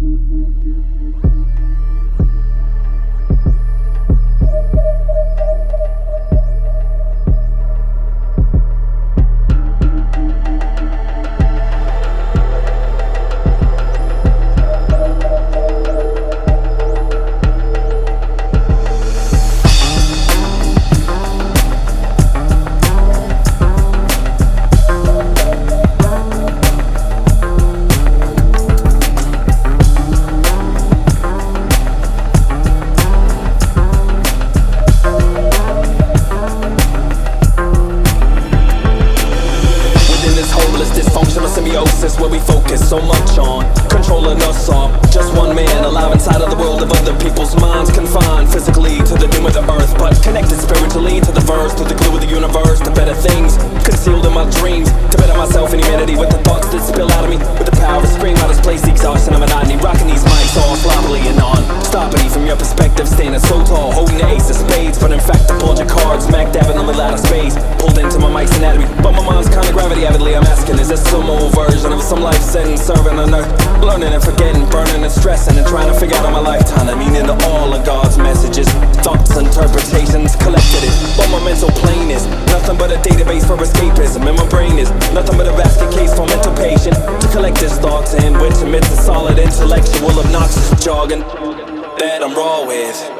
Hopeless dysfunctional symbiosis where we focus so much on controlling us all. Just one man alive inside of the world of other people's minds, confined physically to the doom of the earth, but connected spiritually to the verse, to the glue of the universe, to better things concealed in my dreams, to better myself and humanity with the thoughts that spill out of me, with the power to scream out this place, exhaustion of monotony, rocking these mics all sloppily and on. Stopping from your perspective, standing so tall, holding the ace of spades, but in fact I pulled your cards, smack gravity avidly I'm asking, is this some old version of some life sentence serving on earth? Learning and forgetting, burning and stressing, and trying to figure out my lifetime the meaning of all of God's messages, thoughts, interpretations, collected it. But my mental plane is nothing but a database for escapism, and my brain is nothing but a basket case for mental patient to collect his thoughts in, which emits a solid intellectual obnoxious jargon that I'm raw with.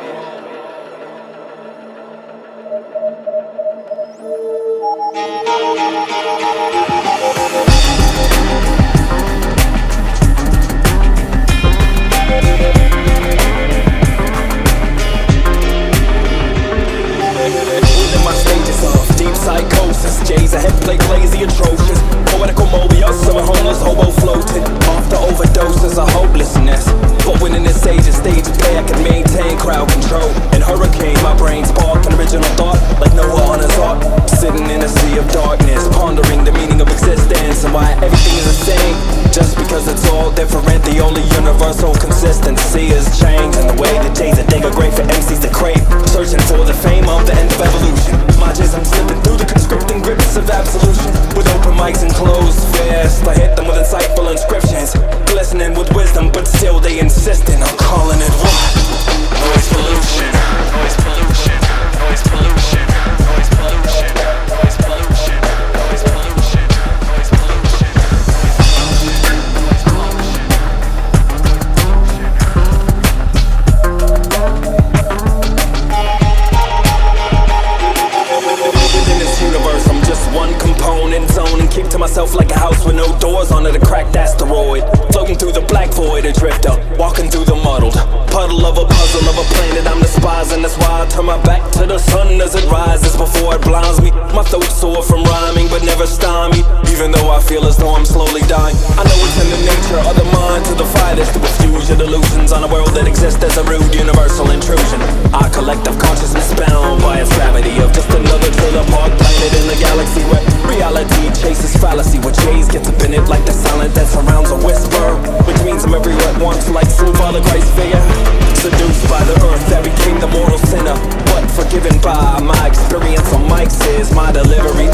Consistency is change. And the way the that Jaeser digger great for MCs to crave, searching for the fame of the end of evolution. My J's, I'm slipping through the conscripting grips of absolution. With open mics and closed fists, I hit them with insightful inscriptions. Glistening with wisdom, but still they insistent. I'm calling it what? Noise pollution. Myself like a house with no doors under the cracked asteroid. Floating through the black void, a drifter, walking through the muddled puddle of a puzzle of a planet I'm despising. That's why I turn my back to the sun as it rises before it blinds me. My throat sore from rhyming, but never stymied. Even though I feel as though I'm slowly dying, I know it's in the nature of the mind to defy this, to refuse your delusions on a world that exists as a rude universal intrusion. I collective consciousness reality fallacy. Where J's gets up in it like the silent that surrounds a whisper, which means I'm everywhere at once, like some Father Christ figure. Seduced by the earth that became the mortal sinner, but forgiven by my experience on mics is my delivery